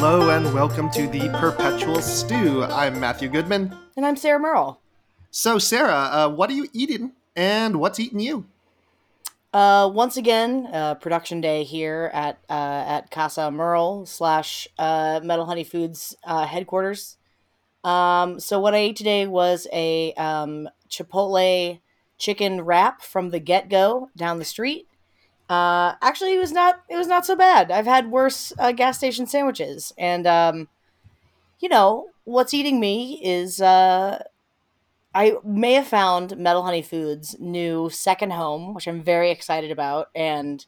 Hello and welcome to the Perpetual Stew. I'm Matthew Goodman. And I'm Sarah Merle. So, Sarah, uh, what are you eating and what's eating you? Uh, once again, uh, production day here at uh, at Casa Merle slash uh, Metal Honey Foods uh, headquarters. Um, so what I ate today was a um, Chipotle chicken wrap from the GetGo down the street. Uh, actually, it was not it was not so bad. I've had worse uh, gas station sandwiches, and um, you know what's eating me is uh, I may have found Metal Honey Foods' new second home, which I'm very excited about, and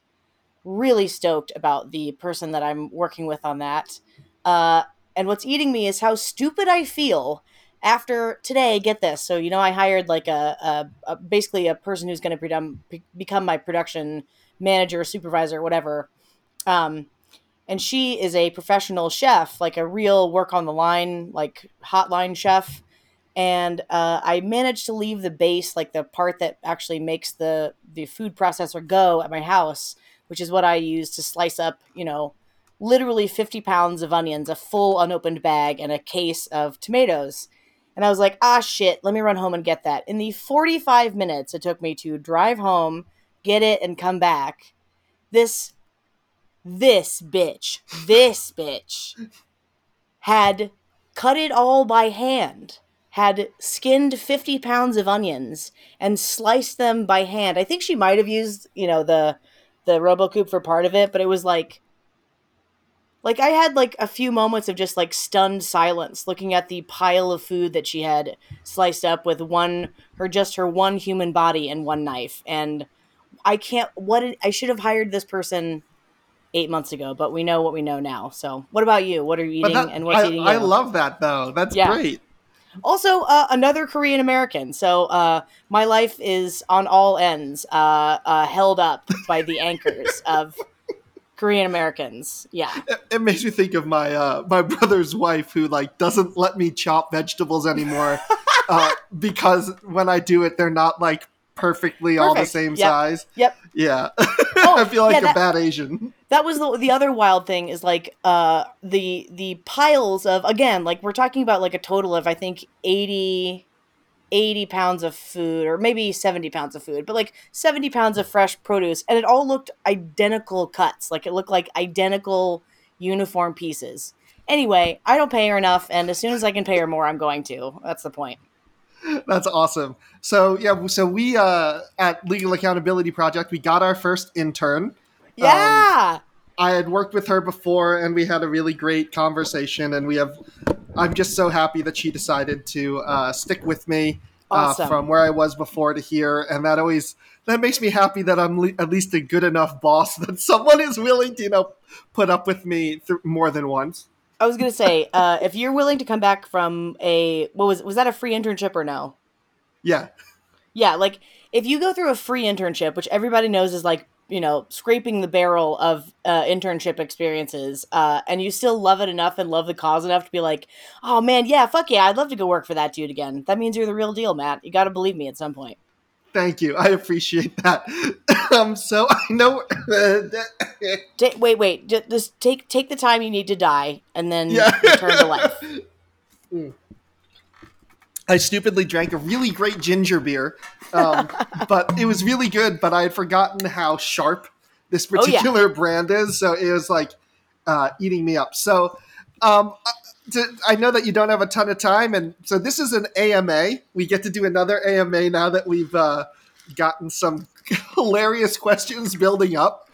really stoked about the person that I'm working with on that. Uh, and what's eating me is how stupid I feel after today. Get this. So, you know, I hired like a, a, a basically a person who's going to become my production manager, supervisor, whatever. Um, and she is a professional chef, like a real work on the line, like hotline chef. And uh, I managed to leave the base, like the part that actually makes the the food processor go at my house, which is what I use to slice up, you know, literally 50 pounds of onions, a full unopened bag, and a case of tomatoes. And I was like, ah, shit, let me run home and get that. In the 45 minutes it took me to drive home, get it, and come back, this, this bitch, this bitch had cut it all by hand, had skinned 50 pounds of onions and sliced them by hand. I think she might have used, you know, the, the Robot Coupe for part of it, but it was like like I had like a few moments of just like stunned silence looking at the pile of food that she had sliced up with one her just her one human body and one knife and I can't what did, I should have hired this person 8 months ago but we know what we know now. So what about you? What are you eating that, and what's I, eating you? I love that though. That's yeah. great. Also, uh, another Korean American. So uh, my life is on all ends uh, uh held up by the anchors of Korean Americans. Yeah. It, it, makes me think of my uh, my brother's wife who like doesn't let me chop vegetables anymore uh, because when I do it, they're not like perfectly Perfect. all the same yep. size. Yep. Yeah. Oh, I feel like yeah, that, a bad Asian. That was the the other wild thing is like uh the the piles of again like we're talking about like a total of I think eighty 80 pounds of food or maybe 70 pounds of food but like 70 pounds of fresh produce and it all looked identical cuts. Like it looked like identical uniform pieces. Anyway i don't pay her enough and as soon as i can pay her more i'm going to. That's the point. That's awesome. So yeah so we uh at legal accountability project we got our first intern. Yeah! um, I had worked with her before and we had a really great conversation and we have I'm just so happy that she decided to uh, stick with me uh, awesome. uh, from where I was before to here and that always that makes me happy that I'm le- at least a good enough boss that someone is willing to you know put up with me th- more than once. I was gonna say uh, if you're willing to come back from a what was was that a free internship or no? Yeah. Yeah, like if you go through a free internship, which everybody knows is like you know scraping the barrel of uh, internship experiences uh, and you still love it enough and love the cause enough to be like oh man yeah fuck yeah i'd love to go work for that dude again. That means you're the real deal matt. You gotta believe me at some point. Thank you. I appreciate that. Um so i know wait wait. Just take take the time you need to die and then yeah. return to life. Mm. I stupidly drank a really great ginger beer, um, but it was really good. But I had forgotten how sharp this particular oh, yeah. brand is, so it was like uh, eating me up. So um, to, I know that you don't have a ton of time, and so this is an AMA. We get to do another AMA now that we've uh, gotten some hilarious questions building up.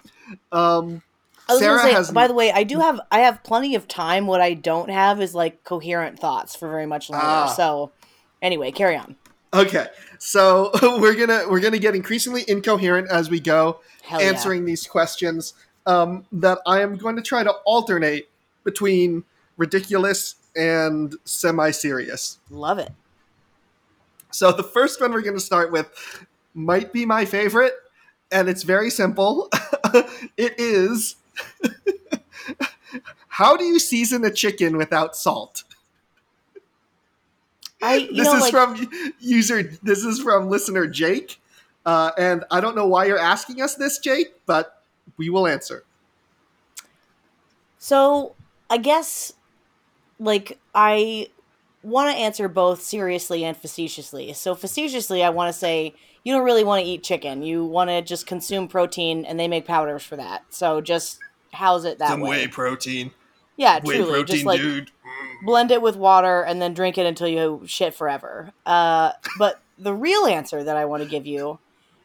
Um, Sarah say, has. By the way, I do have I have plenty of time. What I don't have is like coherent thoughts for very much longer. Ah. So Anyway, carry on. Okay, so we're gonna we're gonna get increasingly incoherent as we go Hell answering yeah. these questions. Um, that I am going to try to alternate between ridiculous and semi-serious. Love it. So the first one we're going to start with might be my favorite, and it's very simple. it is how do you season a chicken without salt? I, this know, is like, from user. This is from listener Jake. Uh, and I don't know why you're asking us this, Jake, but we will answer. So I guess, like, I want to answer both seriously and facetiously. So facetiously, I want to say you don't really want to eat chicken. You want to just consume protein, and they make powders for that. So just house it that Some way. whey protein. Yeah, Whey truly. protein, just like dude. Blend it with water and then drink it until you shit forever. Uh, but the real answer that I want to give you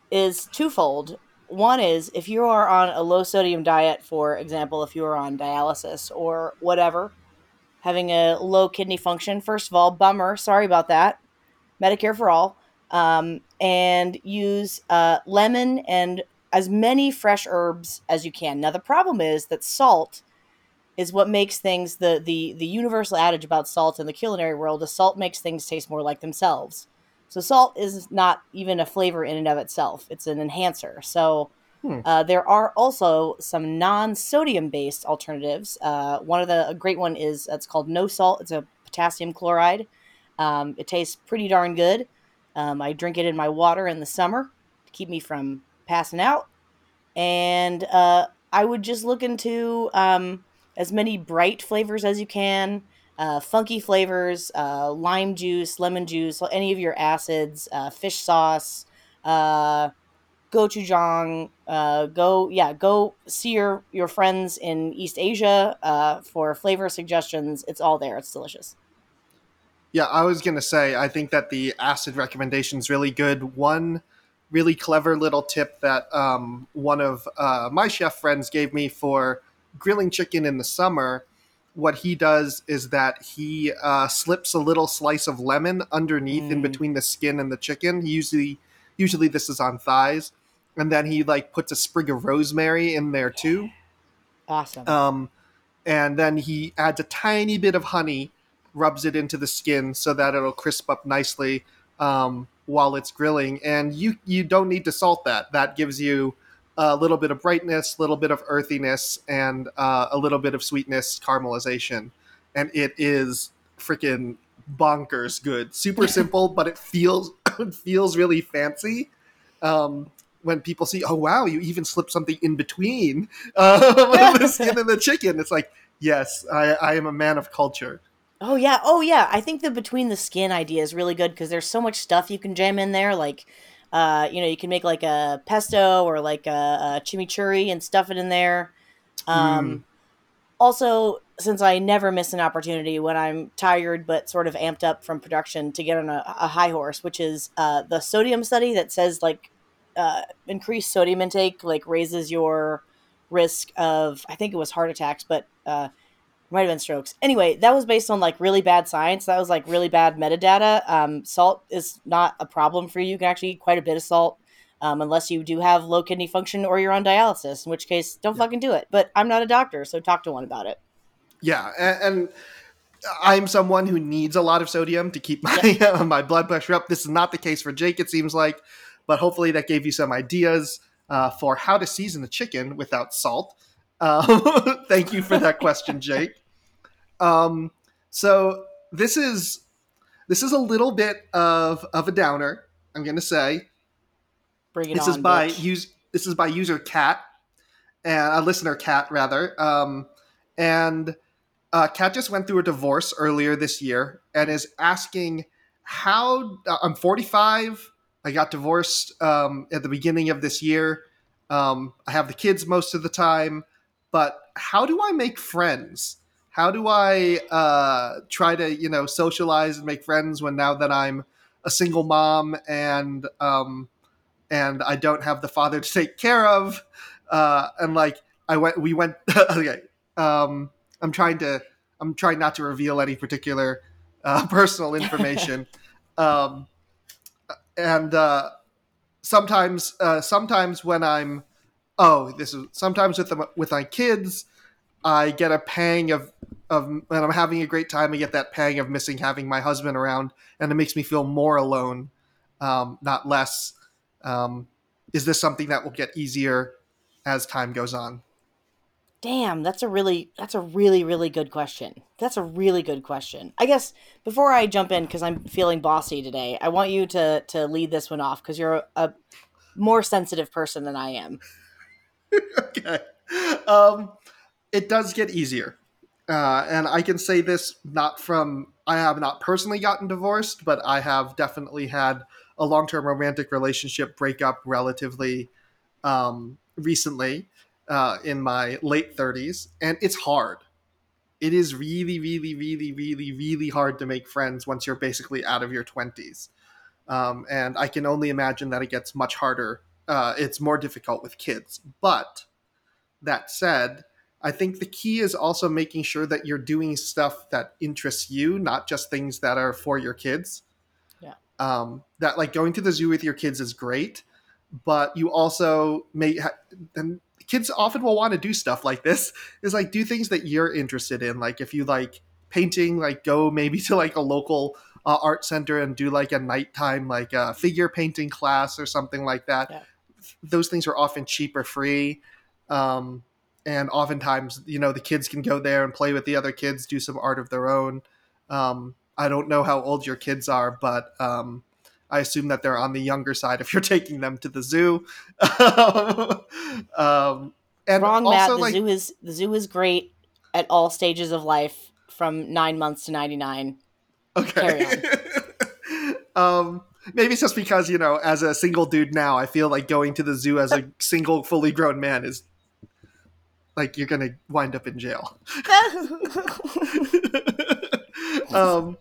is twofold. One is if you are on a low sodium diet, for example, if you are on dialysis or whatever, having a low kidney function, first of all, bummer. Sorry about that. Medicare for all. Um, and use uh, lemon and as many fresh herbs as you can. Now, the problem is that salt is what makes things the the the universal adage about salt in the culinary world is salt makes things taste more like themselves. So salt is not even a flavor in and of itself; it's an enhancer. So Hmm. uh, there are also some non-sodium based alternatives. Uh, one of the a great one is it's called NoSalt. It's a potassium chloride. Um, it tastes pretty darn good. Um, I drink it in my water in the summer to keep me from passing out. And uh, I would just look into um, as many bright flavors as you can, uh, funky flavors, uh, lime juice, lemon juice, any of your acids, uh, fish sauce, uh, gochujang. Uh, go, yeah, go see your your friends in East Asia uh, for flavor suggestions. It's all there. It's delicious. Yeah, I was gonna say I think that the acid recommendation is really good. One really clever little tip that um, one of my chef friends gave me for grilling chicken in the summer. What he does is that he uh, slips a little slice of lemon underneath in Mm. between the skin and the chicken. He usually, usually this is on thighs, and then he like puts a sprig of rosemary in there too. Awesome. Um, and then he adds a tiny bit of honey, rubs it into the skin so that it'll crisp up nicely um, while it's grilling. And you you don't need to salt that. That gives you a little bit of brightness, a little bit of earthiness, and uh, a little bit of sweetness, caramelization. And it is freaking bonkers good. Super simple, but it feels it feels really fancy. Um, when people see, oh wow, you even slipped something in between uh, the skin and the chicken. It's like, yes, I, I am a man of culture. Oh yeah, oh yeah. I think the between the skin idea is really good because there's so much stuff you can jam in there. Like, uh, you know, you can make like a pesto or like a, a chimichurri and stuff it in there. Um, Also, since I never miss an opportunity when I'm tired but sort of amped up from production to get on a, a high horse, which is uh, the sodium study that says like uh, increased sodium intake like raises your risk of I think it was heart attacks, but uh, might have been strokes. Anyway, that was based on like really bad science. That was like really bad metadata. Um, salt is not a problem for you. You can actually eat quite a bit of salt, um, unless you do have low kidney function or you're on dialysis, in which case, don't fucking do it. But I'm not a doctor, so talk to one about it. Yeah, and, and I'm someone who needs a lot of sodium to keep my my blood pressure up. This is not the case for Jake, it seems like, but hopefully that gave you some ideas uh, for how to season a chicken without salt. Uh, thank you for that question, Jake. Um, so this is this is a little bit of of a downer. I'm going to say Bring it this on. is by bitch. use this is by user Kat and a listener Kat rather um, and uh, Kat just went through a divorce earlier this year and is asking how uh, i'm 45 i got divorced um, at the beginning of this year um, i have the kids most of the time but how do i make friends how do i uh, try to you know socialize and make friends when now that i'm a single mom and um, and I don't have the father to take care of. Uh, and like I went, we went. okay, um, I'm trying to. I'm trying not to reveal any particular uh, personal information. um, and uh, sometimes, uh, sometimes when I'm, oh, this is sometimes with the, with my kids, I get a pang of of and I'm having a great time. I get that pang of missing having my husband around, and it makes me feel more alone, um, not less. Um, is this something that will get easier as time goes on? Damn, that's a really that's a really really good question. That's a really good question. I guess before I jump in because I'm feeling bossy today, I want you to to lead this one off because you're a more sensitive person than I am. okay. Um, it does get easier. Uh, and I can say this not from, I have not personally gotten divorced, but I have definitely had a long term romantic relationship break up relatively um, recently uh, in my late 30s. And it's hard. It is really, really, really, really, really hard to make friends once you're basically out of your 20s. Um, and I can only imagine that it gets much harder. Uh, it's more difficult with kids. But that said, I think the key is also making sure that you're doing stuff that interests you, not just things that are for your kids. Yeah. Um, that like going to the zoo with your kids is great, but you also may ha- and kids often will want to do stuff like this is like do things that you're interested in. Like if you like painting, like go maybe to like a local uh, art center and do like a nighttime like a figure painting class or something like that. Yeah. Those things are often cheap or free. Um, and oftentimes you know the kids can go there and play with the other kids do some art of their own um, i don't know how old your kids are but um, i assume that they're on the younger side if you're taking them to the zoo um, and Wrong, also, Matt. The like, zoo is the zoo is great at all stages of life, from nine months to ninety nine. okay um, maybe it's just because you know as a single dude now i feel like going to the zoo as a single fully grown man is like you're gonna wind up in jail um,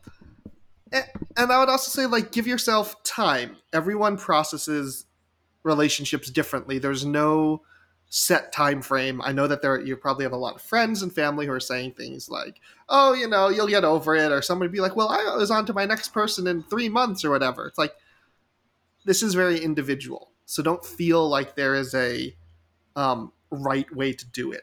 and, and I would also say like give yourself time. Everyone processes relationships differently. There's no set time frame. I know that there you probably have a lot of friends and family who are saying things like, "Oh, you know, you'll get over it," or somebody be like, "Well, I was on to my next person in three months or whatever." It's like this is very individual, so don't feel like there is a um, right way to do it.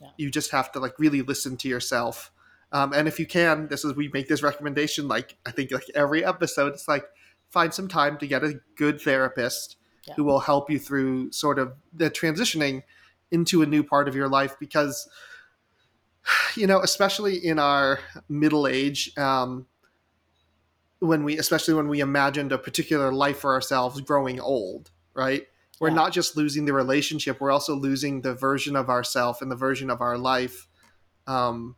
Yeah. You just have to like really listen to yourself. Um, and if you can, this is we make this recommendation like I think like every episode. It's like find some time to get a good therapist Yeah. who will help you through sort of the transitioning into a new part of your life because you know especially in our middle age um, when we especially when we imagined a particular life for ourselves growing old right we're Yeah. not just losing the relationship we're also losing the version of ourself and the version of our life um,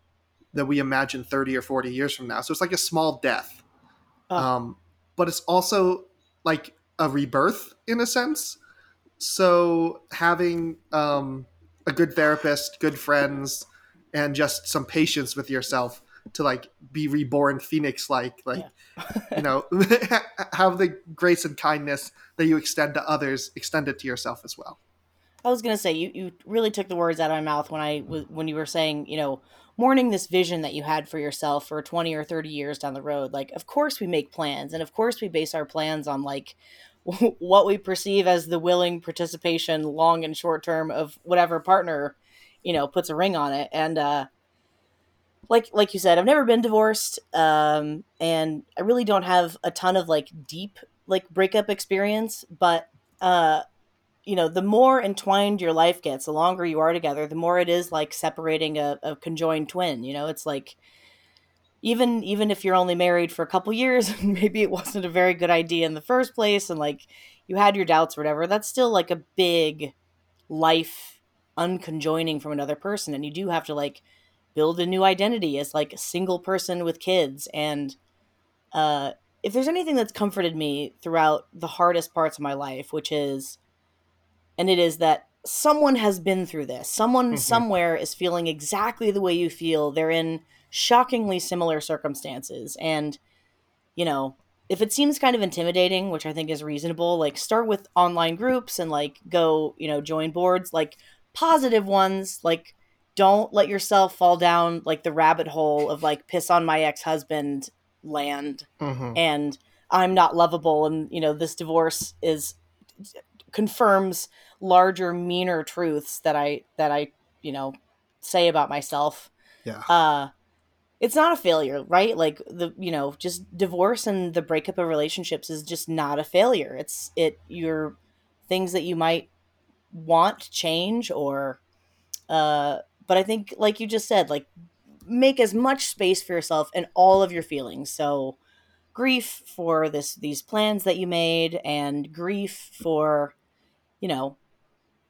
that we imagine 30 or 40 years from now so it's like a small death Oh. um, but it's also like a rebirth in a sense so having um, a good therapist good friends and just some patience with yourself to like be reborn phoenix like like you know have the grace and kindness that you extend to others extend it to yourself as well I was gonna say you, you really took the words out of my mouth when I was when you were saying you know mourning this vision that you had for yourself for twenty or thirty years down the road. Like, of course we make plans, and of course we base our plans on like what we perceive as the willing participation, long and short term, of whatever partner you know puts a ring on it. And uh, like like you said, I've never been divorced, um, and I really don't have a ton of like deep like breakup experience, but. Uh, you know, the more entwined your life gets, the longer you are together, the more it is like separating a, a conjoined twin. You know, it's like even even if you're only married for a couple years, maybe it wasn't a very good idea in the first place, and like you had your doubts or whatever, that's still like a big life unconjoining from another person, and you do have to like build a new identity as like a single person with kids and uh if there's anything that's comforted me throughout the hardest parts of my life which is and it is that someone has been through this. Someone Mhm. somewhere is feeling exactly the way you feel. They're in shockingly similar circumstances. And, you know, if it seems kind of intimidating, which I think is reasonable, like start with online groups and like go, you know, join boards, like positive ones, like don't let yourself fall down like the rabbit hole of like piss on my ex-husband land. Mm-hmm. and I'm not lovable and you know this divorce is confirms larger meaner truths that I that I you know say about myself. Yeah. Uh it's not a failure right? Like the you know just divorce and the breakup of relationships is just not a failure. It's it your things that you might want to change or uh but i think like you just said like make as much space for yourself and all of your feelings so grief for this these plans that you made and grief for you know,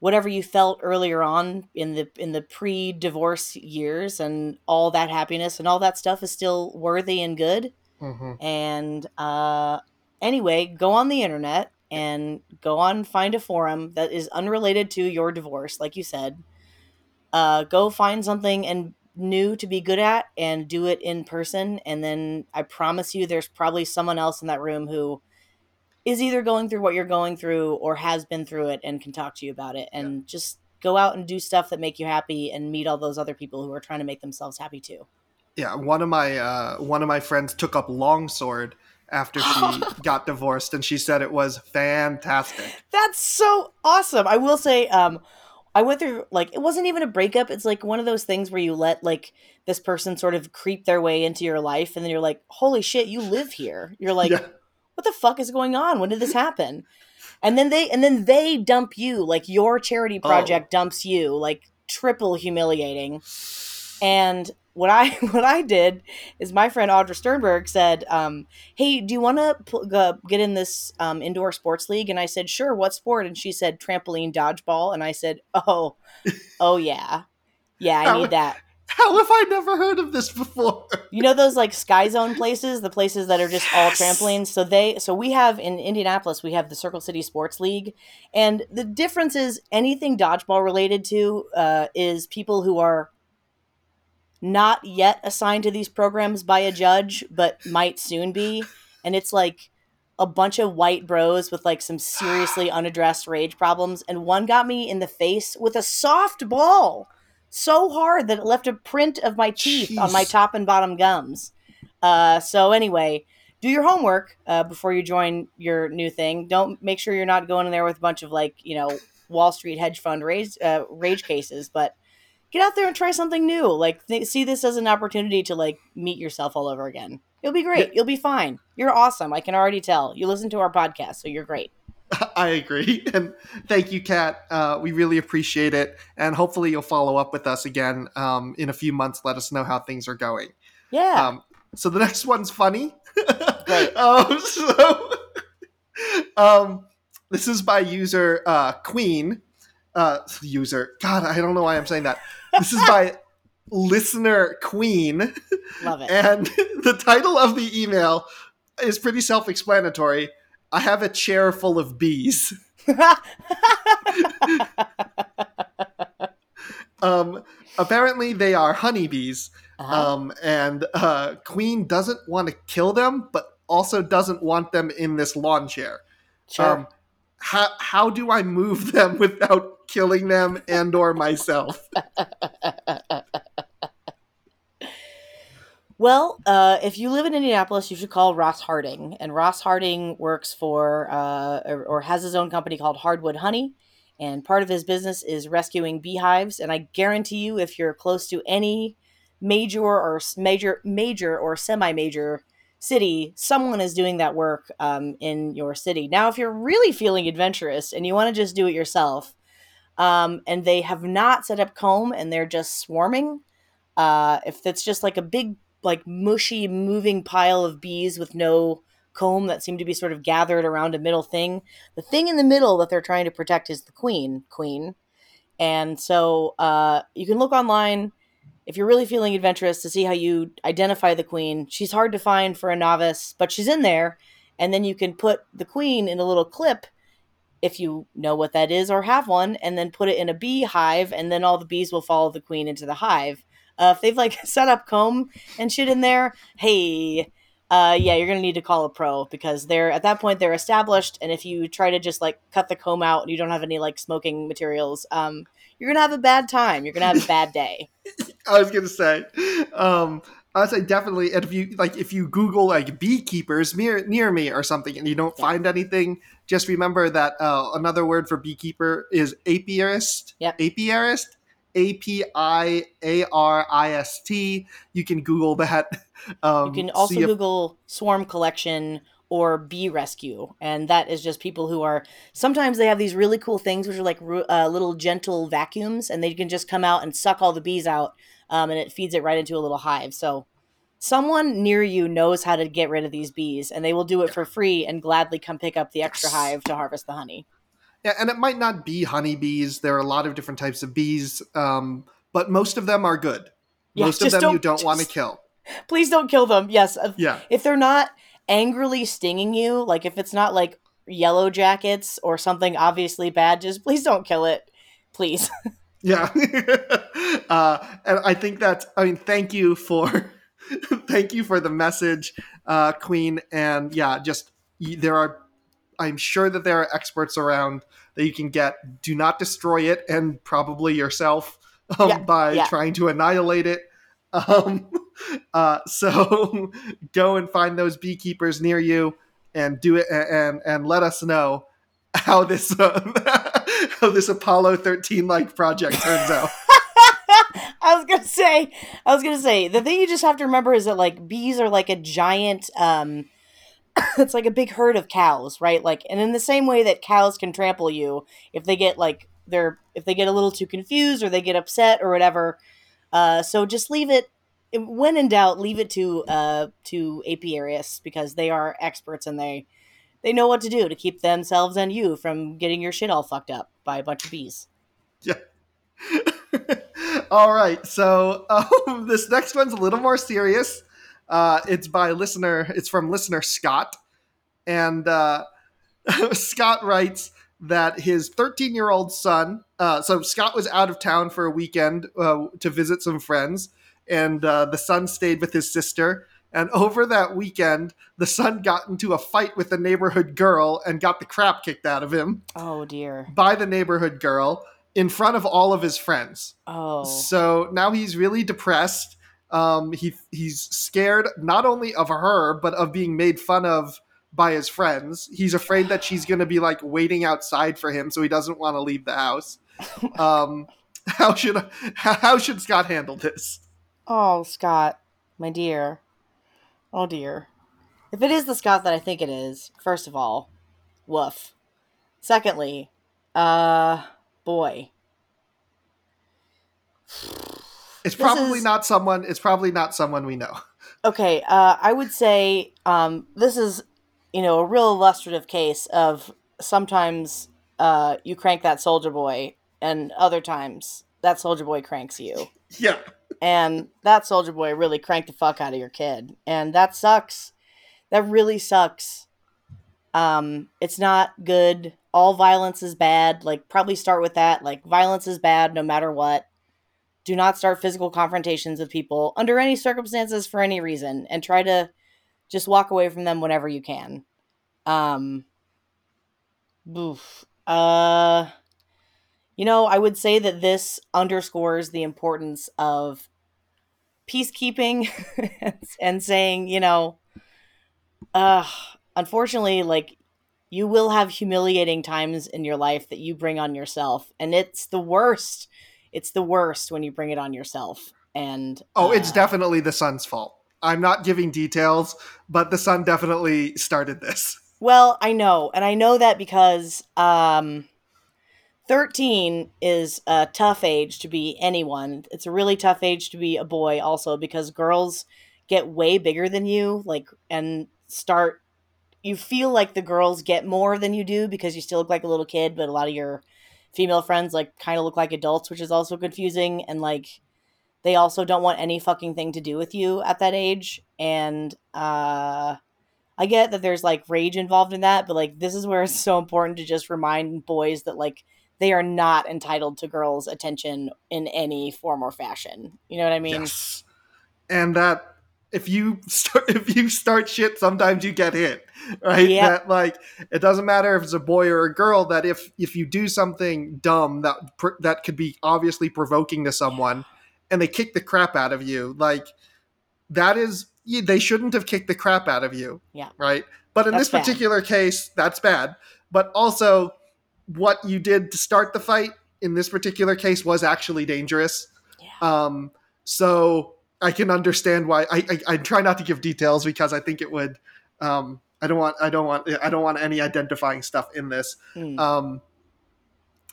whatever you felt earlier on in the in the pre-divorce years and all that happiness and all that stuff is still worthy and good. Mm-hmm. And uh, anyway, go on the internet and go on find a forum that is unrelated to your divorce, like you said. Uh, go find something and new to be good at and do it in person and then i promise you there's probably someone else in that room who is either going through what you're going through or has been through it and can talk to you about it. And yeah. just go out and do stuff that make you happy and meet all those other people who are trying to make themselves happy too. Yeah one of my uh, one of my friends took up longsword after she got divorced and she said it was fantastic. That's so awesome. I will say um I went through like it wasn't even a breakup. It's like one of those things where you let like this person sort of creep their way into your life, and then you're like, "Holy shit, you live here!" You're like, yeah. "What the fuck is going on? When did this happen?" And then they and then they dump you like your charity oh. project oh. dumps you like triple humiliating. And what I what I did is my friend Audra Sternberg said, um, "Hey, do you want to pl- get in this um, indoor sports league?" And I said, "Sure. What sport?" And she said, "Trampoline dodgeball." And I said, "Oh, oh yeah, yeah, I how, need that." How have I never heard of this before? you know those like sky zone places, the places that are just yes. all trampolines. So they, so we have in Indianapolis, we have the Circle City Sports League, and the difference is anything dodgeball related to uh, is people who are not yet assigned to these programs by a judge, but might soon be. And it's like a bunch of white bros with like some seriously unaddressed rage problems. And one got me in the face with a soft ball so hard that it left a print of my teeth Jeez. on my top and bottom gums. Uh, so, anyway, do your homework uh, before you join your new thing. Don't make sure you're not going in there with a bunch of like, you know, Wall Street hedge fund rage, uh, rage cases, but get out there and try something new. Like th- see this as an opportunity to like meet yourself all over again. You'll be great. You'll be fine. You're awesome. I can already tell. You listen to our podcast, so you're great. I agree. And thank you, Kat. Uh, we really appreciate it. And hopefully you'll follow up with us again um, in a few months. Let us know how things are going. Yeah. Um, so the next one's funny. Right. um, so um, this is by user uh, Queen. Uh, user. God, I don't know why I'm saying that. This is by listener Queen. Love it. And the title of the email is pretty self explanatory. I have a chair full of bees. um, apparently, they are honeybees. Uh-huh. Um, and uh, Queen doesn't want to kill them, but also doesn't want them in this lawn chair. Sure. Um, how, how do I move them without killing them and or myself. Well, uh, if you live in Indianapolis, you should call Ross Harding. And Ross Harding works for uh, or, or, has his own company called Hardwood Honey. And part of his business is rescuing beehives. And I guarantee you, if you're close to any major or major, major or semi-major city, someone is doing that work um, in your city. Now, if you're really feeling adventurous and you want to just do it yourself, um, and they have not set up comb and they're just swarming. Uh, if it's just like a big, like mushy, moving pile of bees with no comb that seem to be sort of gathered around a middle thing, the thing in the middle that they're trying to protect is the queen. Queen. And so uh, you can look online if you're really feeling adventurous to see how you identify the queen. She's hard to find for a novice, but she's in there. And then you can put the queen in a little clip if you know what that is or have one, and then put it in a beehive, and then all the bees will follow the queen into the hive. Uh, if they've like set up comb and shit in there, hey, uh, yeah, you're gonna need to call a pro because they're at that point they're established, and if you try to just like cut the comb out and you don't have any like smoking materials, um, you're gonna have a bad time. You're gonna have a bad day. I was gonna say, um, I would say definitely. And if you like, if you Google like beekeepers near near me or something, and you don't yeah. find anything, just remember that uh, another word for beekeeper is apiarist. Yeah, apiarist. A P I A R I S T. You can Google that. Um, you can also Google swarm collection or bee rescue, and that is just people who are. Sometimes they have these really cool things, which are like uh, little gentle vacuums, and they can just come out and suck all the bees out um, and it feeds it right into a little hive. So someone near you knows how to get rid of these bees, and they will do it for free and gladly come pick up the extra hive to harvest the honey. Yeah and it might not be honeybees. There are a lot of different types of bees, um, but most of them are good. Yeah, most of them don't- you don't want to kill. Please don't kill them. Yes. Yeah, If they're not angrily stinging you, like if it's not like yellow jackets or something obviously bad, just please don't kill it. Please. yeah. uh, and I think that I mean, thank you for thank you for the message, uh, Queen. And yeah, just there are. I'm sure that there are experts around that you can get. Do not destroy it, and probably yourself um, Yeah, by yeah. trying to annihilate it. Um, uh, so go and find those beekeepers near you and do it, and and let us know how this uh, how this Apollo 13 like project turns out. I was gonna say, I was gonna say, the thing you just have to remember is that like bees are like a giant, um, it's like a big herd of cows, right? Like, and in the same way that cows can trample you if they get like they're if they get a little too confused or they get upset or whatever. Uh, so just leave it. When in doubt, leave it to uh to apiarists because they are experts and they they know what to do to keep themselves and you from getting your shit all fucked up by a bunch of bees. Yeah. All right, so um, this next one's a little more serious. Uh, it's by listener. It's from listener Scott, and uh, Scott writes that his 13 year old son. Uh, so Scott was out of town for a weekend uh, to visit some friends, and uh, the son stayed with his sister. And over that weekend, the son got into a fight with a neighborhood girl and got the crap kicked out of him Oh dear. by the neighborhood girl in front of all of his friends. Oh. So now he's really depressed. Um, he he's scared not only of her but of being made fun of by his friends. He's afraid that she's going to be like waiting outside for him, so he doesn't want to leave the house. Um, how should how should Scott handle this? Oh, Scott, my dear. Oh dear. If it is the Scott that I think it is, first of all, woof. Secondly, uh, boy. It's probably is- not someone. It's probably not someone we know. Okay, uh, I would say um, this is, you know, a real illustrative case of sometimes uh, you crank that soldier boy, and other times that soldier boy cranks you. Yeah. And that soldier boy really cranked the fuck out of your kid. And that sucks. That really sucks. Um it's not good. All violence is bad. Like probably start with that. Like violence is bad no matter what. Do not start physical confrontations with people under any circumstances for any reason and try to just walk away from them whenever you can. Um oof. uh you know, I would say that this underscores the importance of peacekeeping and, saying, you know, uh, unfortunately, like, you will have humiliating times in your life that you bring on yourself. And it's the worst. It's the worst when you bring it on yourself. And Oh, it's uh, definitely the son's fault. I'm not giving details, but the son definitely started this. Well, I know, and I know that because um 13 is a tough age to be anyone. It's a really tough age to be a boy also because girls get way bigger than you like and start you feel like the girls get more than you do because you still look like a little kid, but a lot of your female friends like kind of look like adults, which is also confusing and like they also don't want any fucking thing to do with you at that age and uh I get that there's like rage involved in that, but like this is where it's so important to just remind boys that like they are not entitled to girls' attention in any form or fashion. You know what I mean? yes. And that if you start if you start shit, sometimes you get hit. Right? Yep. That like it doesn't matter if it's a boy or a girl. That if if you do something dumb that pr- that could be obviously provoking to someone, and they kick the crap out of you, like that is they shouldn't have kicked the crap out of you. Yeah. Right. But in That's this bad. particular case, that's bad. But also, what you did to start the fight in this particular case was actually dangerous. Yeah. Um, so I can understand why. I, I I try not to give details because I think it would. Um, I don't want. I don't want. I don't want any identifying stuff in this. Hmm. Um,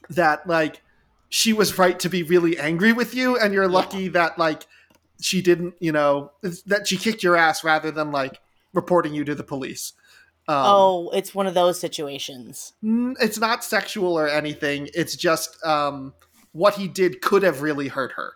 that like she was right to be really angry with you, and you're lucky that like she didn't. You know that she kicked your ass rather than like reporting you to the police. Um, oh, it's one of those situations. It's not sexual or anything. It's just um, what he did could have really hurt her.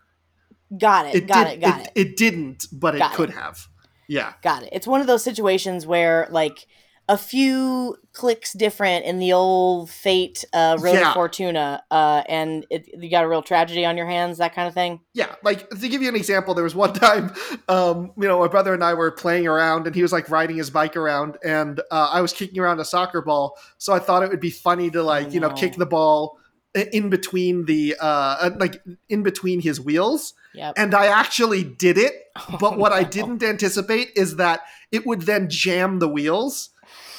Got it. It got did, it. Got it, it. It didn't, but Got it it. could have. Yeah. Got it. It's one of those situations where like a few clicks different in the old fate uh, road Yeah. of Fortuna, uh, and it, you got a real tragedy on your hands, that kind of thing. Yeah, like to give you an example, there was one time, um, you know, my brother and I were playing around, and he was like riding his bike around, and uh, I was kicking around a soccer ball. So I thought it would be funny to like, Oh, you know, no. kick the ball in between the, uh, uh, like in between his wheels, Yep. and I actually did it. But what I didn't anticipate is that it would then jam the wheels,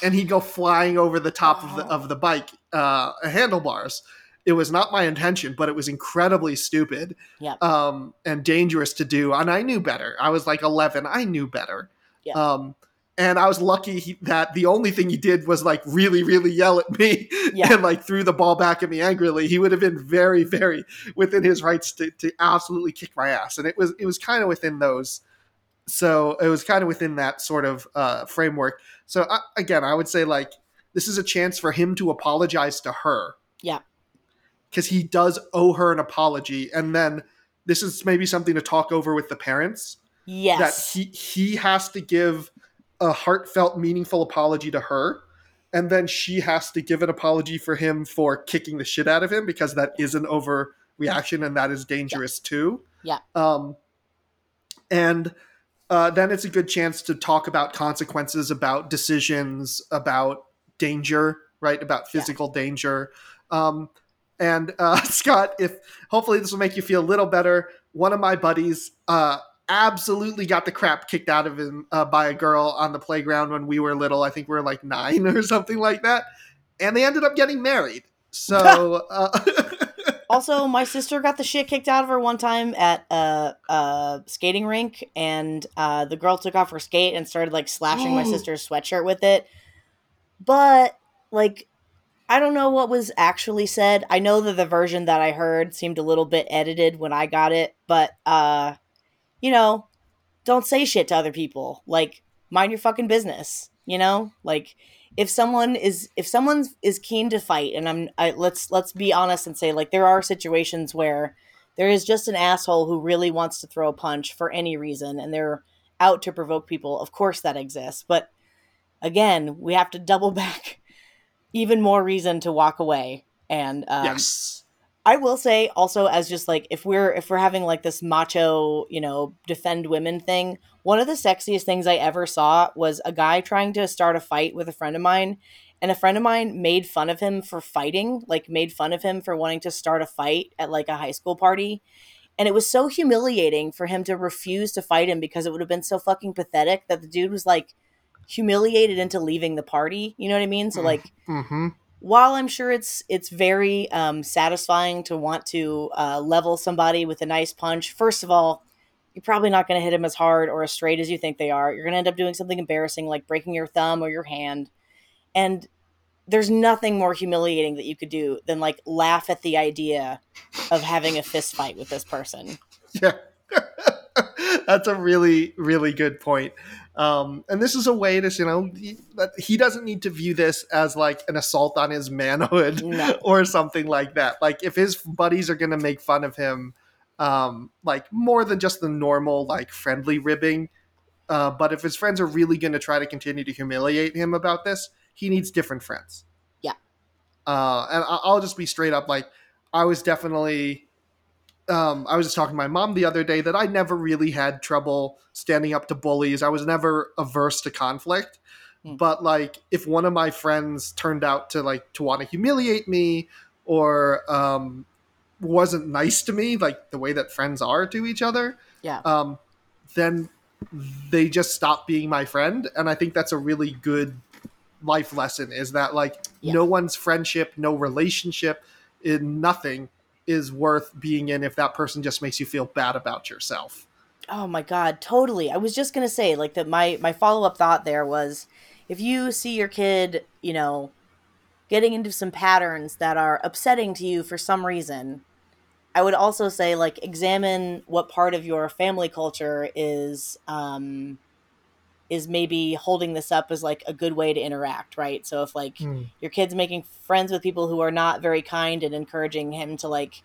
and he'd go flying over the top of the Oh. of the bike uh, handlebars. It was not my intention, but it was incredibly stupid Yep. um, and dangerous to do. And I knew better. I was like 11. I knew better. Yeah. Um, and I was lucky he, that the only thing he did was like really, really yell at me Yeah. and like threw the ball back at me angrily. He would have been very, very within his rights to, to absolutely kick my ass. And it was it was kind of within those. So it was kind of within that sort of uh, framework. So I, again, I would say like this is a chance for him to apologize to her Yeah. because he does owe her an apology and then this is maybe something to talk over with the parents Yes. that he he has to give a heartfelt meaningful apology to her and then she has to give an apology for him for kicking the shit out of him because that is an overreaction and that is dangerous too Yeah. um and uh, then it's a good chance to talk about consequences about decisions about danger right about Yeah. physical danger um and uh, Scott, if hopefully this will make you feel a little better, one of my buddies uh, absolutely got the crap kicked out of him uh, by a girl on the playground when we were little. I think we were like nine or something like that, and they ended up getting married. So, uh, also, my sister got the shit kicked out of her one time at a, a skating rink, and uh, the girl took off her skate and started like slashing my sister's sweatshirt with it. But like, I don't know what was actually said. I know that the version that I heard seemed a little bit edited when I got it, but uh, you know, don't say shit to other people. Like, mind your fucking business. You know, like if someone is if someone is keen to fight and i'm I, let's let's be honest and say like there are situations where there is just an asshole who really wants to throw a punch for any reason and they're out to provoke people of course that exists but again we have to double back even more reason to walk away and um, yes, I will say also as just like if we're if we're having like this macho, you know, defend women thing, one of the sexiest things I ever saw was a guy trying to start a fight with a friend of mine and a friend of mine made fun of him for fighting, like made fun of him for wanting to start a fight at like a high school party. And it was so humiliating for him to refuse to fight him because it would have been so fucking pathetic that the dude was like humiliated into leaving the party. You know what I mean? So like Mm. like hmm while I'm sure it's it's very um, satisfying to want to uh, level somebody with a nice punch, first of all, you're probably not going to hit them as hard or as straight as you think they are. You're going to end up doing something embarrassing like breaking your thumb or your hand, and there's nothing more humiliating that you could do than like laugh at the idea of having a fist fight with this person. yeah. That's a really, really good point. Um, and this is a way to, you know, he, that he doesn't need to view this as like an assault on his manhood No. or something like that. Like if his buddies are going to make fun of him, um, like more than just the normal like friendly ribbing, uh, but if his friends are really going to try to continue to humiliate him about this, he needs different friends. Yeah. Uh, and I'll just be straight up like I was definitely. Um, I was just talking to my mom the other day that I never really had trouble standing up to bullies. I was never averse to conflict Hmm. but like if one of my friends turned out to like to want to humiliate me or um wasn't nice to me like the way that friends are to each other Yeah. um then they just stop being my friend and i think that's a really good life lesson is that like Yeah. no one's friendship no relationship in nothing is worth being in if that person just makes you feel bad about yourself Oh my god, totally. I was just gonna say, like that my my follow up thought there was if you see your kid, you know, getting into some patterns that are upsetting to you for some reason, I would also say like examine what part of your family culture is um is maybe holding this up as like a good way to interact, right? So if like mm. your kid's making friends with people who are not very kind and encouraging him to like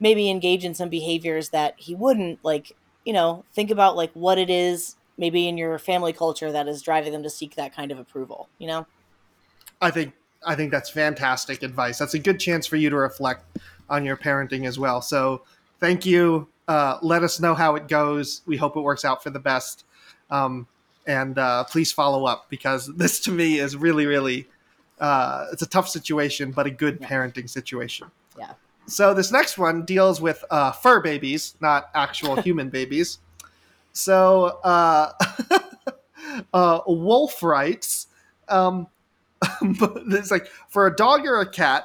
maybe engage in some behaviors that he wouldn't, like, you know, think about like what it is maybe in your family culture that is driving them to seek that kind of approval, you know? I think I think that's fantastic advice. That's a good chance for you to reflect on your parenting as well. So thank you. Uh, let us know how it goes. We hope it works out for the best. Um, and uh, please follow up because this to me is really really uh, it's a tough situation but a good yeah. parenting situation. Yeah. So this next one deals with uh, fur babies not actual human babies. So uh, uh, wolf writes um, it's like for a dog or a cat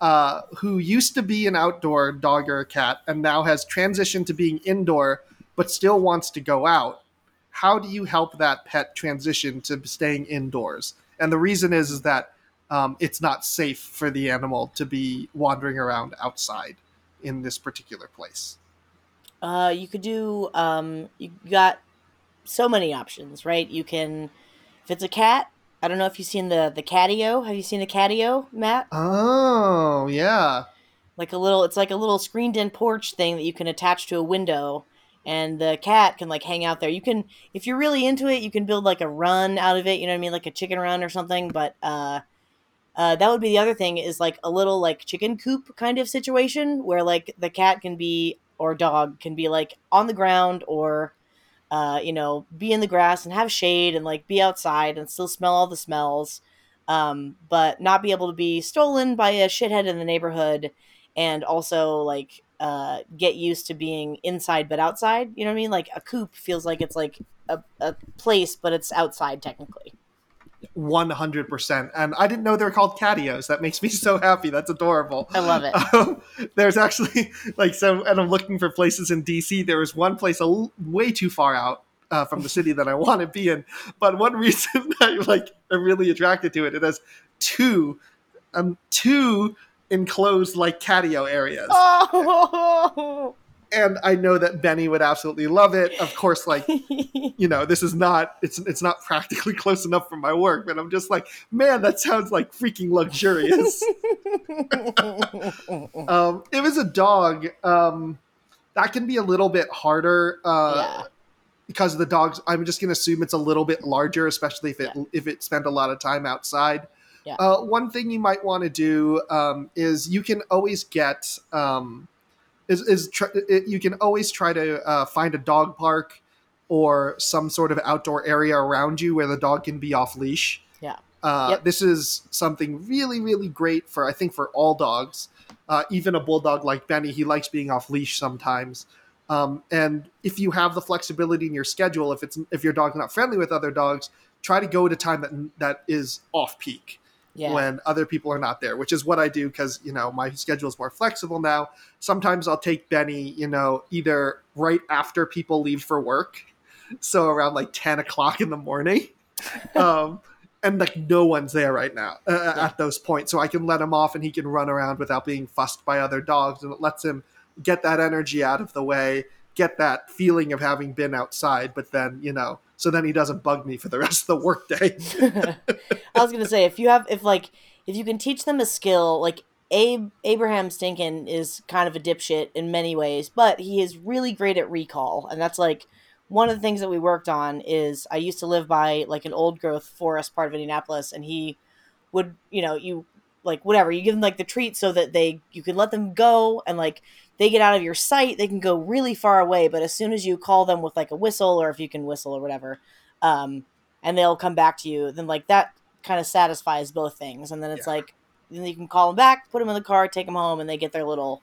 uh, who used to be an outdoor dog or a cat and now has transitioned to being indoor but still wants to go out how do you help that pet transition to staying indoors? And the reason is is that um, it's not safe for the animal to be wandering around outside in this particular place. Uh, you could do. Um, you got so many options, right? You can, if it's a cat. I don't know if you've seen the the catio. Have you seen the catio, Matt? Oh yeah. Like a little, it's like a little screened-in porch thing that you can attach to a window, and the cat can like hang out there. You can, if you're really into it, you can build like a run out of it. You know what I mean, like a chicken run or something. But uh, uh, that would be the other thing is like a little like chicken coop kind of situation where like the cat can be or dog can be like on the ground or uh, you know be in the grass and have shade and like be outside and still smell all the smells, um, but not be able to be stolen by a shithead in the neighborhood and also like uh, get used to being inside but outside. You know what I mean? Like a coop feels like it's like a, a place, but it's outside technically. 100%. And I didn't know they were called catios. That makes me so happy. That's adorable. I love it. Um, there's actually, like, so, and I'm looking for places in DC. There was one place a l- way too far out uh, from the city that I want to be in. But one reason I like I'm really attracted to it, it has two, um, two enclosed like catio areas. Oh. And I know that Benny would absolutely love it. Of course, like you know, this is not it's it's not practically close enough for my work, but I'm just like, man, that sounds like freaking luxurious. um, it was a dog. Um, that can be a little bit harder. Uh, yeah because the dogs i'm just going to assume it's a little bit larger especially if it yeah. if it spent a lot of time outside yeah. Uh, one thing you might want to do um, is you can always get um, is, is tr- it, you can always try to uh, find a dog park or some sort of outdoor area around you where the dog can be off leash. Yeah. Uh, yep. This is something really, really great for I think for all dogs. Uh, even a bulldog like Benny, he likes being off leash sometimes. Um, and if you have the flexibility in your schedule, if it's if your dog's not friendly with other dogs, try to go at a time that that is off peak yeah. when other people are not there, which is what I do because, you know, my schedule is more flexible now. Sometimes I'll take Benny, you know, either right after people leave for work. So around like 10 o'clock in the morning. um, and like no one's there right now uh, uh, yeah. at those points. So I can let him off and he can run around without being fussed by other dogs. And it lets him get that energy out of the way, get that feeling of having been outside. But then, you know, so then he doesn't bug me for the rest of the workday. I was gonna say if you have if like if you can teach them a skill like Abe Abraham Stinkin is kind of a dipshit in many ways, but he is really great at recall, and that's like one of the things that we worked on. Is I used to live by like an old growth forest part of Indianapolis, and he would you know you like whatever you give them like the treat so that they you can let them go and like they get out of your sight they can go really far away but as soon as you call them with like a whistle or if you can whistle or whatever um, and they'll come back to you then like that kind of satisfies both things and then it's yeah. like then you can call them back put them in the car take them home and they get their little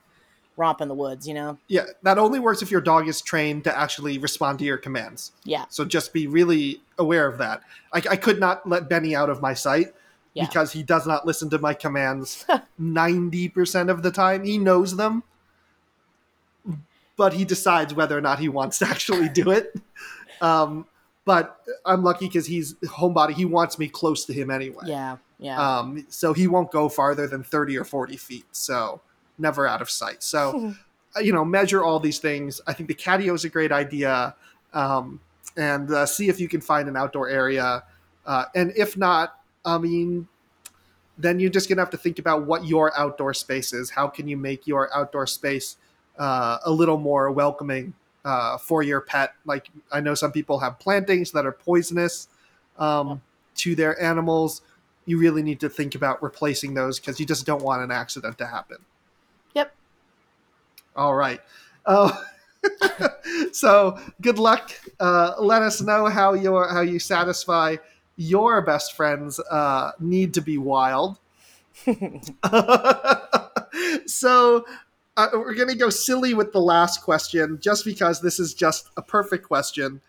romp in the woods you know yeah that only works if your dog is trained to actually respond to your commands yeah so just be really aware of that i, I could not let benny out of my sight yeah. because he does not listen to my commands 90% of the time. He knows them, but he decides whether or not he wants to actually do it. Um, but I'm lucky because he's homebody. He wants me close to him anyway. Yeah, yeah. Um, so he won't go farther than 30 or 40 feet. So never out of sight. So, you know, measure all these things. I think the catio is a great idea. Um, and uh, see if you can find an outdoor area. Uh, and if not, I mean, then you're just gonna have to think about what your outdoor space is. How can you make your outdoor space uh, a little more welcoming uh, for your pet? Like I know some people have plantings that are poisonous um, to their animals. You really need to think about replacing those because you just don't want an accident to happen. Yep. All right. Uh, so good luck. Uh, let us know how your how you satisfy your best friend's uh, need to be wild. so uh, we're gonna go silly with the last question, just because this is just a perfect question.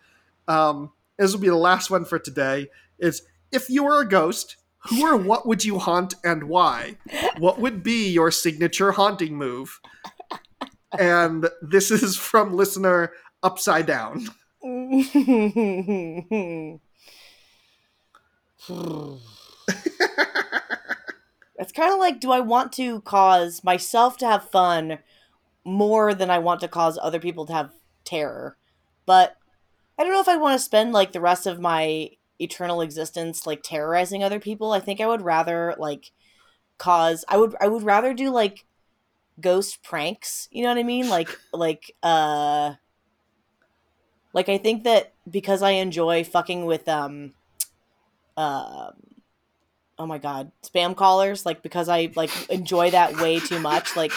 Um, this will be the last one for today. Is if you were a ghost, who or what would you haunt and why? What would be your signature haunting move? And this is from listener Upside Down. it's kind of like do I want to cause myself to have fun more than I want to cause other people to have terror? But I don't know if I want to spend like the rest of my eternal existence like terrorizing other people. I think I would rather like cause I would I would rather do like ghost pranks, you know what I mean? Like like uh like I think that because I enjoy fucking with um uh, oh my god, spam callers like because I like enjoy that way too much like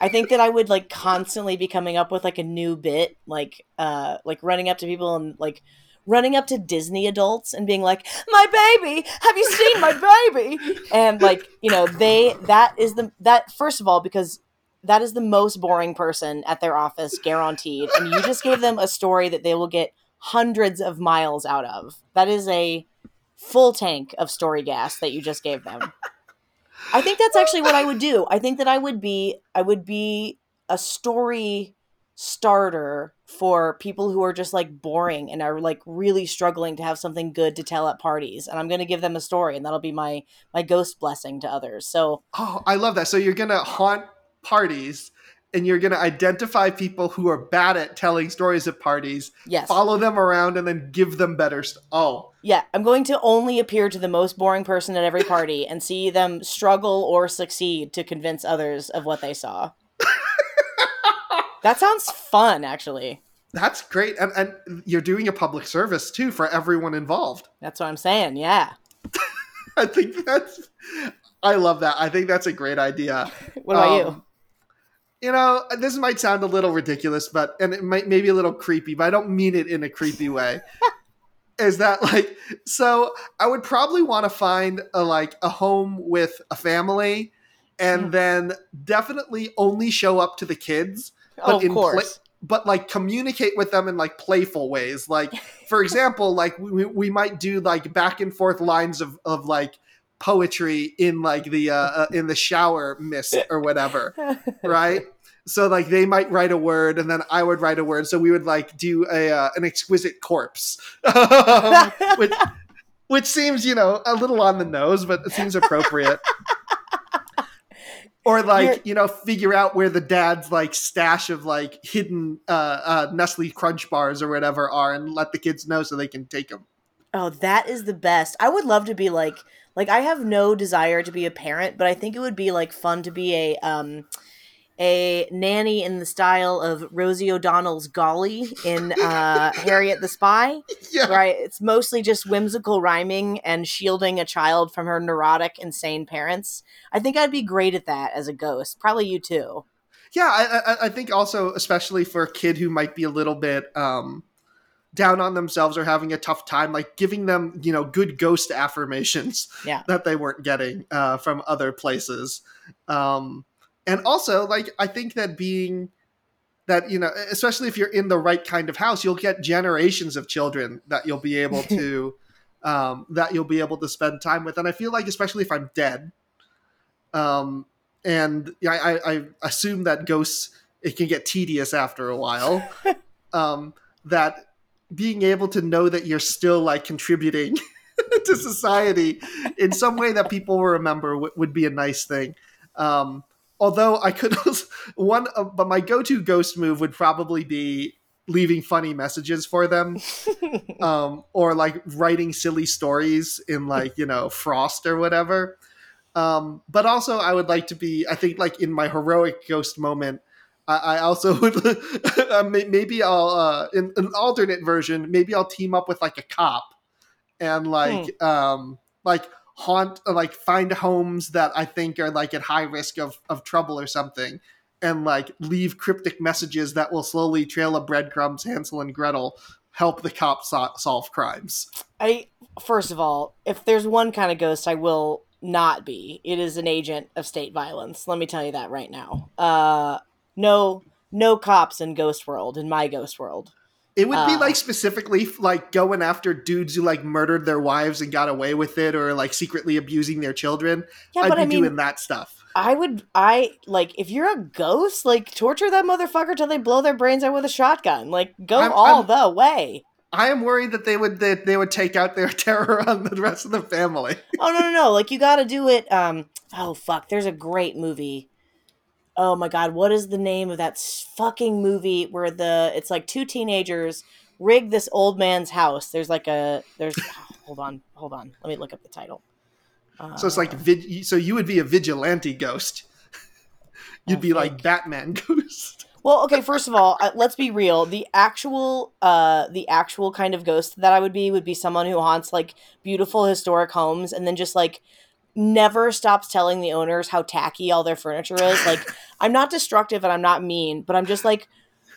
I think that I would like constantly be coming up with like a new bit like uh like running up to people and like running up to Disney adults and being like, "My baby, have you seen my baby?" And like, you know, they that is the that first of all because that is the most boring person at their office guaranteed and you just gave them a story that they will get hundreds of miles out of. That is a full tank of story gas that you just gave them. I think that's actually what I would do. I think that I would be I would be a story starter for people who are just like boring and are like really struggling to have something good to tell at parties and i'm going to give them a story and that'll be my my ghost blessing to others so oh i love that so you're going to haunt parties and you're going to identify people who are bad at telling stories at parties. Yes. Follow them around and then give them better. St- oh. Yeah, I'm going to only appear to the most boring person at every party and see them struggle or succeed to convince others of what they saw. that sounds fun, actually. That's great. And, and you're doing a public service too for everyone involved. That's what I'm saying. Yeah. I think that's. I love that. I think that's a great idea. What about um, you? You know, this might sound a little ridiculous, but and it might maybe a little creepy, but I don't mean it in a creepy way. is that like so I would probably want to find a like a home with a family and mm. then definitely only show up to the kids. But oh, of course. but like communicate with them in like playful ways. Like for example, like we, we might do like back and forth lines of, of like poetry in like the uh, uh, in the shower mist or whatever, right? So like they might write a word and then I would write a word. So we would like do a uh, an exquisite corpse, um, which which seems you know a little on the nose, but it seems appropriate. or like You're... you know figure out where the dad's like stash of like hidden uh, uh, Nestle Crunch bars or whatever are, and let the kids know so they can take them. Oh, that is the best. I would love to be like like I have no desire to be a parent, but I think it would be like fun to be a um a nanny in the style of Rosie O'Donnell's Golly in uh, Harriet the Spy. Yeah. Right? It's mostly just whimsical rhyming and shielding a child from her neurotic, insane parents. I think I'd be great at that as a ghost. Probably you too. Yeah, I, I, I think also, especially for a kid who might be a little bit um, down on themselves or having a tough time, like giving them, you know, good ghost affirmations yeah. that they weren't getting uh, from other places. Um, and also, like, I think that being that, you know, especially if you're in the right kind of house, you'll get generations of children that you'll be able to, um, that you'll be able to spend time with. And I feel like, especially if I'm dead, um, and I, I, I assume that ghosts, it can get tedious after a while. um, that being able to know that you're still like contributing to society in some way that people will remember w- would be a nice thing. Um, although I could also, one, uh, but my go-to ghost move would probably be leaving funny messages for them um, or like writing silly stories in like you know frost or whatever um, but also i would like to be i think like in my heroic ghost moment i, I also would uh, maybe i'll uh, in an alternate version maybe i'll team up with like a cop and like hmm. um like haunt like find homes that i think are like at high risk of of trouble or something and like leave cryptic messages that will slowly trail a breadcrumbs Hansel and Gretel help the cops so- solve crimes. I first of all, if there's one kind of ghost I will not be, it is an agent of state violence. Let me tell you that right now. Uh no no cops in Ghost World in my Ghost World. It would be uh, like specifically like going after dudes who like murdered their wives and got away with it, or like secretly abusing their children. Yeah, I'd but be I mean, doing that stuff. I would I like if you're a ghost, like torture that motherfucker till they blow their brains out with a shotgun. Like go I'm, all I'm, the way. I am worried that they would that they would take out their terror on the rest of the family. oh no no no! Like you got to do it. Um. Oh fuck! There's a great movie. Oh my god! What is the name of that fucking movie where the it's like two teenagers rig this old man's house? There's like a there's. hold on, hold on. Let me look up the title so it's like vid- so you would be a vigilante ghost. You'd be like Batman ghost. Well, okay. First of all, uh, let's be real. The actual, uh, the actual kind of ghost that I would be would be someone who haunts like beautiful historic homes and then just like never stops telling the owners how tacky all their furniture is. Like, I'm not destructive and I'm not mean, but I'm just like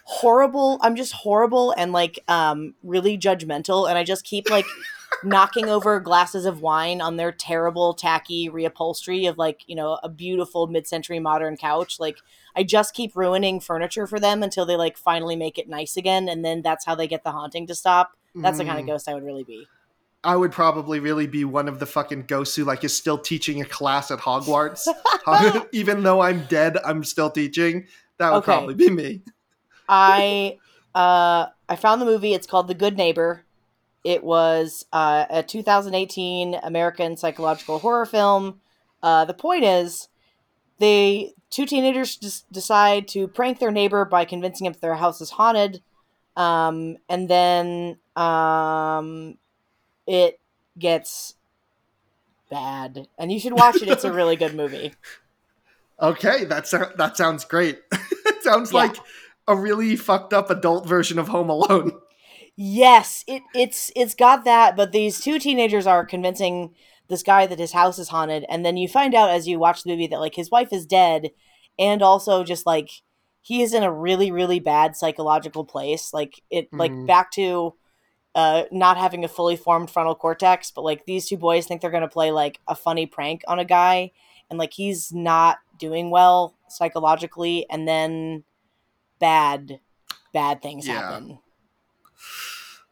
horrible. I'm just horrible and like um really judgmental, and I just keep like knocking over glasses of wine on their terrible tacky reupholstery of like you know a beautiful mid-century modern couch like i just keep ruining furniture for them until they like finally make it nice again and then that's how they get the haunting to stop that's mm. the kind of mm. ghost i would really be I would probably really be one of the fucking ghosts who like is still teaching a class at Hogwarts. Even though I'm dead, I'm still teaching. That would okay. probably be me. I uh I found the movie. It's called The Good Neighbor. It was uh, a 2018 American psychological horror film. Uh, the point is, they two teenagers just decide to prank their neighbor by convincing him that their house is haunted, um, and then um, it gets bad. And you should watch it. It's a really good movie. Okay, that that sounds great. it sounds yeah. like a really fucked up adult version of Home Alone. Yes, it it's it's got that, but these two teenagers are convincing this guy that his house is haunted, and then you find out as you watch the movie that like his wife is dead, and also just like he is in a really really bad psychological place. Like it mm. like back to uh not having a fully formed frontal cortex, but like these two boys think they're gonna play like a funny prank on a guy, and like he's not doing well psychologically, and then bad bad things yeah. happen.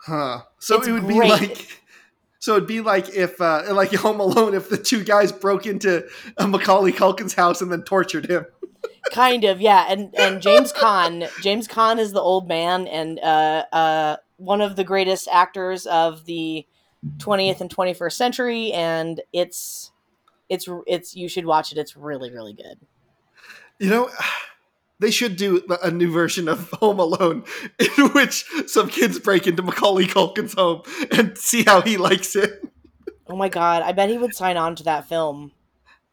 Huh. So it's it would great. be like so it'd be like if uh like Home Alone if the two guys broke into a Macaulay Culkin's house and then tortured him. kind of, yeah. And and James Caan, James Caan is the old man and uh uh one of the greatest actors of the 20th and 21st century and it's it's it's you should watch it. It's really really good. You know, they should do a new version of Home Alone in which some kids break into Macaulay Culkin's home and see how he likes it. Oh my god, I bet he would sign on to that film.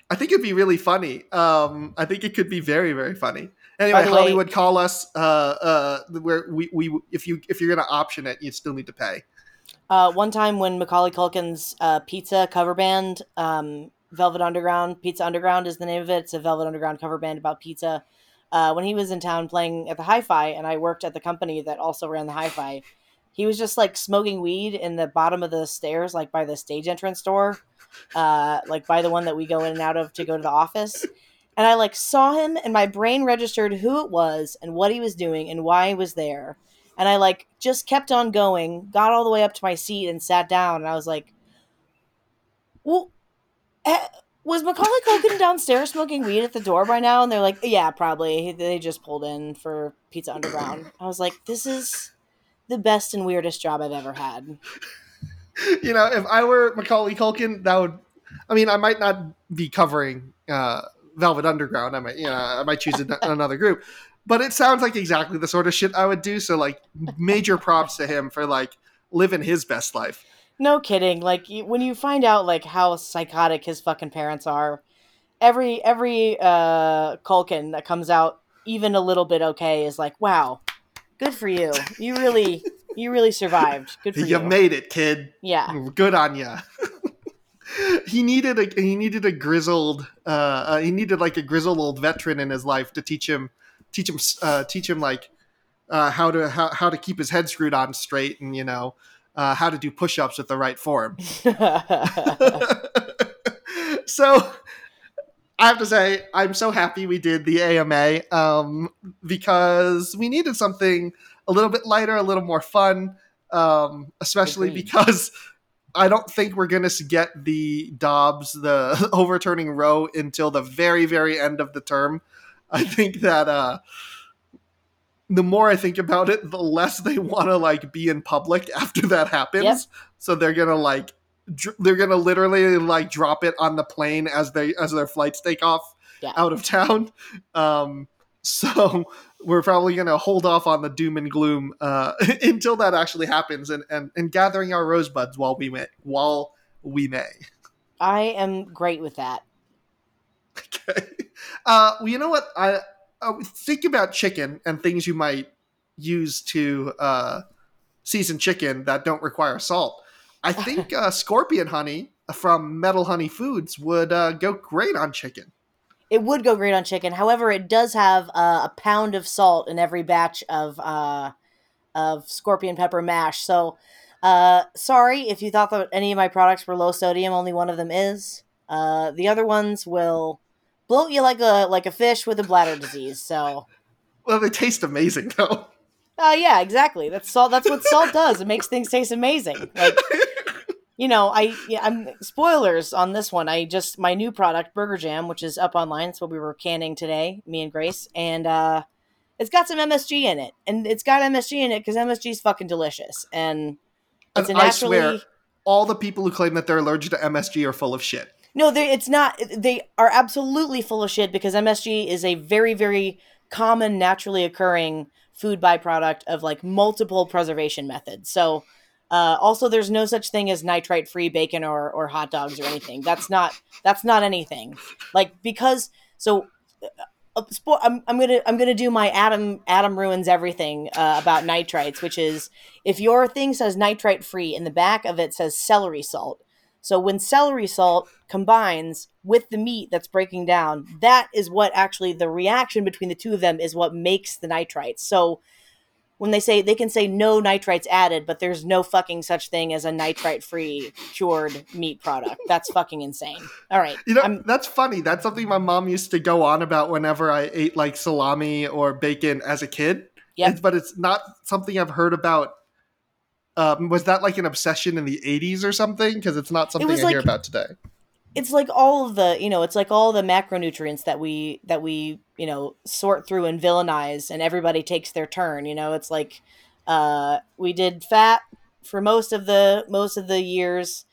I think it'd be really funny. Um, I think it could be very, very funny. Anyway, Hollywood, way, call us. Uh, uh, where we, we if you if you're gonna option it, you still need to pay. Uh, one time when Macaulay Culkin's uh, pizza cover band, um, Velvet Underground, Pizza Underground is the name of it. It's a Velvet Underground cover band about pizza uh, when he was in town playing at the Hi-Fi, and I worked at the company that also ran the Hi-Fi. He was just like smoking weed in the bottom of the stairs, like by the stage entrance door, uh, like by the one that we go in and out of to go to the office. And I like saw him, and my brain registered who it was and what he was doing and why he was there. And I like just kept on going, got all the way up to my seat, and sat down. And I was like, "Well, eh, was Macaulay Culkin downstairs smoking weed at the door by now? And they're like, yeah, probably. They just pulled in for Pizza Underground. I was like, this is the best and weirdest job I've ever had. You know, if I were Macaulay Culkin, that would. I mean, I might not be covering uh, Velvet Underground. I might, you know, I might choose another group. but it sounds like exactly the sort of shit I would do. So like, major props to him for like living his best life. No kidding. Like when you find out like how psychotic his fucking parents are, every every uh Culkin that comes out even a little bit okay is like, wow, good for you. You really you really survived. Good for you. You made it, kid. Yeah. Good on you. he needed a he needed a grizzled uh, uh, he needed like a grizzled old veteran in his life to teach him teach him uh, teach him like uh, how to how, how to keep his head screwed on straight and you know uh, how to do push-ups with the right form. so I have to say I'm so happy we did the AMA um, because we needed something a little bit lighter, a little more fun, um, especially Agreed. because I don't think we're going to get the Dobbs, the overturning Roe until the very, very end of the term. I think that uh, the more I think about it, the less they want to like be in public after that happens. Yep. So they're gonna like dr- they're gonna literally like drop it on the plane as they as their flights take off yeah. out of town. Um, so we're probably going to hold off on the doom and gloom uh, until that actually happens, and, and and gathering our rosebuds while we may while we may. I am great with that. Okay. Uh, well, you know what? I uh, think about chicken and things you might use to uh, season chicken that don't require salt. I think uh, scorpion honey from Metal Honey Foods would uh, go great on chicken. It would go great on chicken. However, it does have uh, a pound of salt in every batch of uh, of scorpion pepper mash. So, uh, sorry if you thought that any of my products were low sodium. Only one of them is. Uh, the other ones will bloat you like a like a fish with a bladder disease. So, well, they taste amazing though. Oh uh, yeah, exactly. That's salt. That's what salt does. It makes things taste amazing. Like you know, I yeah, I'm spoilers on this one. I just my new product, Burger Jam, which is up online. It's what we were canning today, me and Grace, and uh, it's got some MSG in it, and it's got MSG in it because MSG is fucking delicious, and it's and naturally. I swear, all the people who claim that they're allergic to MSG are full of shit. No, they, it's not. They are absolutely full of shit because MSG is a very, very common, naturally occurring food byproduct of like multiple preservation methods. So uh, also, there's no such thing as nitrite-free bacon or, or hot dogs or anything. That's not that's not anything. Like because so, uh, uh I'm, I'm gonna I'm gonna do my Adam Adam ruins everything uh, about nitrites, which is if your thing says nitrite-free, in the back of it says celery salt. So when celery salt combines with the meat that's breaking down, that is what actually the reaction between the two of them is what makes the nitrites. So when they say they can say no nitrites added, but there's no fucking such thing as a nitrite free cured meat product. That's fucking insane. All right. You know, I'm, that's funny. That's something my mom used to go on about whenever I ate like salami or bacon as a kid. Yeah. But it's not something I've heard about. Um, was that like an obsession in the 80s or something? Because it's not something I like, hear about today it's like all of the you know it's like all the macronutrients that we that we you know sort through and villainize and everybody takes their turn you know? It's like uh we did fat for most of the most of the years.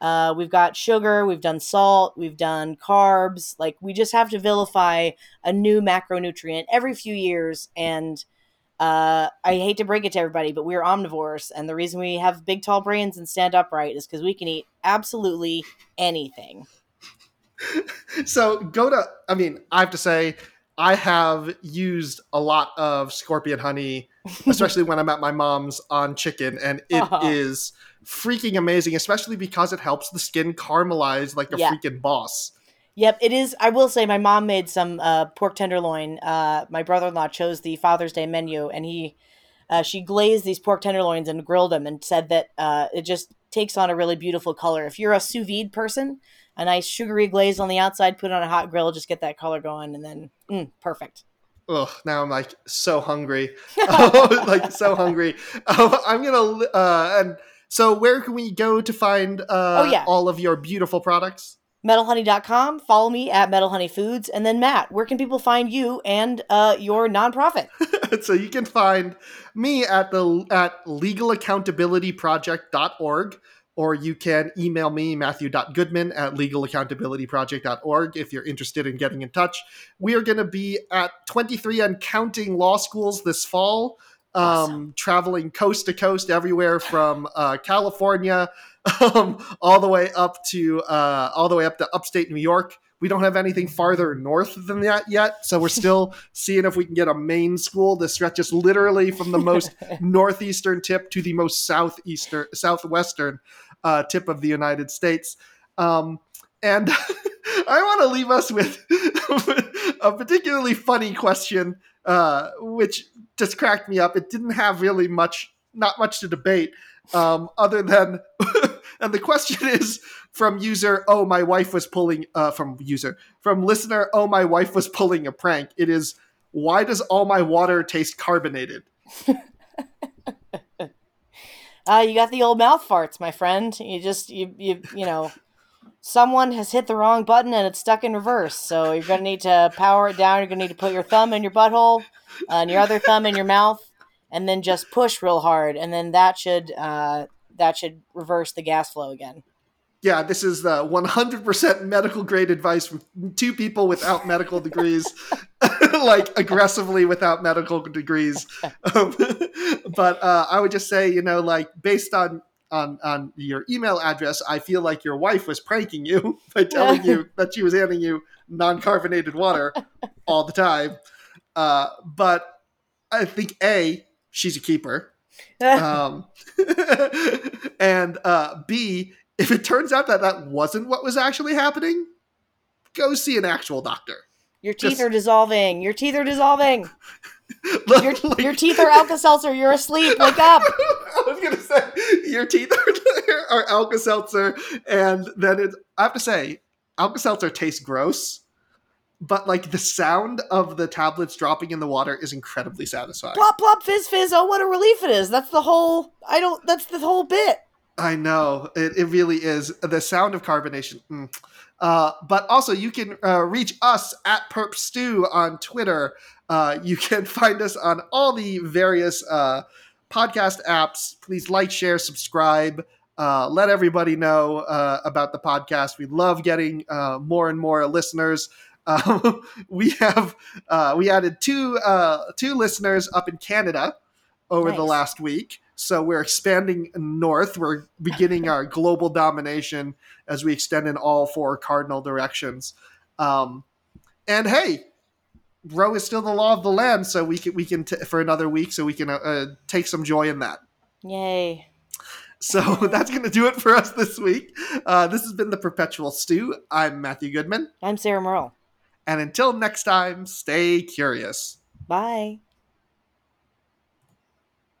Uh we've got sugar we've done salt we've done carbs. Like we just have to vilify a new macronutrient every few years. And uh, I hate to break it to everybody, but we're omnivores, and the reason we have big, tall brains and stand upright is because we can eat absolutely anything. so go to. I mean, I have to say, I have used a lot of scorpion honey, especially when I'm at my mom's on chicken, and it uh-huh. is freaking amazing, especially because it helps the skin caramelize like a yeah. freaking boss. Yep, it is. I will say, my mom made some uh, pork tenderloin. Uh, my brother-in-law chose the Father's Day menu, and he, uh, she glazed these pork tenderloins and grilled them, and said that uh, it just takes on a really beautiful color. If you're a sous vide person, a nice sugary glaze on the outside, put it on a hot grill, just get that color going, and then mm, perfect. Ugh, now I'm like so hungry, oh, like so hungry. Oh, I'm gonna uh, and so where can we go to find uh, oh, yeah. all of your beautiful products? metalhoney.com. Follow me at Metal Honey Foods. And then, Matt, where can people find you and uh, your nonprofit? so you can find me at the at legalaccountabilityproject.org or you can email me, matthew.goodman at legalaccountabilityproject.org if you're interested in getting in touch. We are going to be at 23 and counting law schools this fall, um, traveling coast to coast everywhere from uh, California um, all the way up to uh, all the way up to upstate New York. We don't have anything farther north than that yet, so we're still seeing if we can get a Maine school that stretches literally from the most northeastern tip to the most southeastern southwestern uh, tip of the United States. Um, and I want to leave us with a particularly funny question, uh, which just cracked me up. It didn't have really much, not much to debate, um, other than, and the question is from user, oh, my wife was pulling, uh, from user, from listener, oh, my wife was pulling a prank. It is, why does all my water taste carbonated? Uh, you got the old mouth farts, my friend. You just you you you know, someone has hit the wrong button and it's stuck in reverse. So you're gonna need to power it down. You're gonna need to put your thumb in your butthole, uh, and your other thumb in your mouth, and then just push real hard, and then that should uh, that should reverse the gas flow again yeah, this is the 100% medical grade advice from two people without medical degrees, like aggressively without medical degrees. Um, but uh, I would just say, you know, like based on on on your email address, I feel like your wife was pranking you by telling you that she was handing you non-carbonated water all the time. Uh, but I think a she's a keeper. um, and uh, B, if it turns out that that wasn't what was actually happening, go see an actual doctor. Your teeth Just... are dissolving. Your teeth are dissolving. your, like... your teeth are Alka Seltzer. You're asleep. Wake up. I was gonna say your teeth are, are Alka Seltzer, and then it. I have to say, Alka Seltzer tastes gross, but like the sound of the tablets dropping in the water is incredibly satisfying. Plop plop fizz fizz. Oh, what a relief it is. That's the whole. I don't. That's the whole bit. I know it, it really is the sound of carbonation. Mm. Uh, but also, you can uh, reach us at Perp Stew on Twitter. Uh, you can find us on all the various uh, podcast apps. Please like, share, subscribe. Uh, let everybody know uh, about the podcast. We love getting more and more listeners. Um, we have we added two two listeners up in Canada over nice. the last week. So we're expanding north. We're beginning our global domination as we extend in all four cardinal directions. Um, and hey, Roe is still the law of the land, so we can we can t- for another week, so we can uh, uh, take some joy in that. Yay! So that's going to do it for us this week. Uh, this has been the Perpetual Stew. I'm Matthew Goodman. I'm Sarah Merle. And until next time, stay curious. Bye.